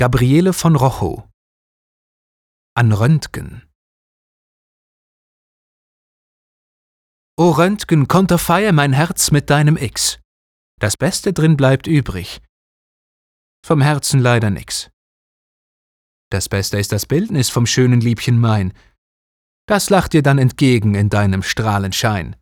Gabriele von Rochow An Röntgen O Röntgen, konterfeier mein Herz mit deinem X. Das Beste drin bleibt übrig. Vom Herzen leider nix. Das Beste ist das Bildnis vom schönen Liebchen mein. Das lacht dir dann entgegen in deinem Strahlenschein.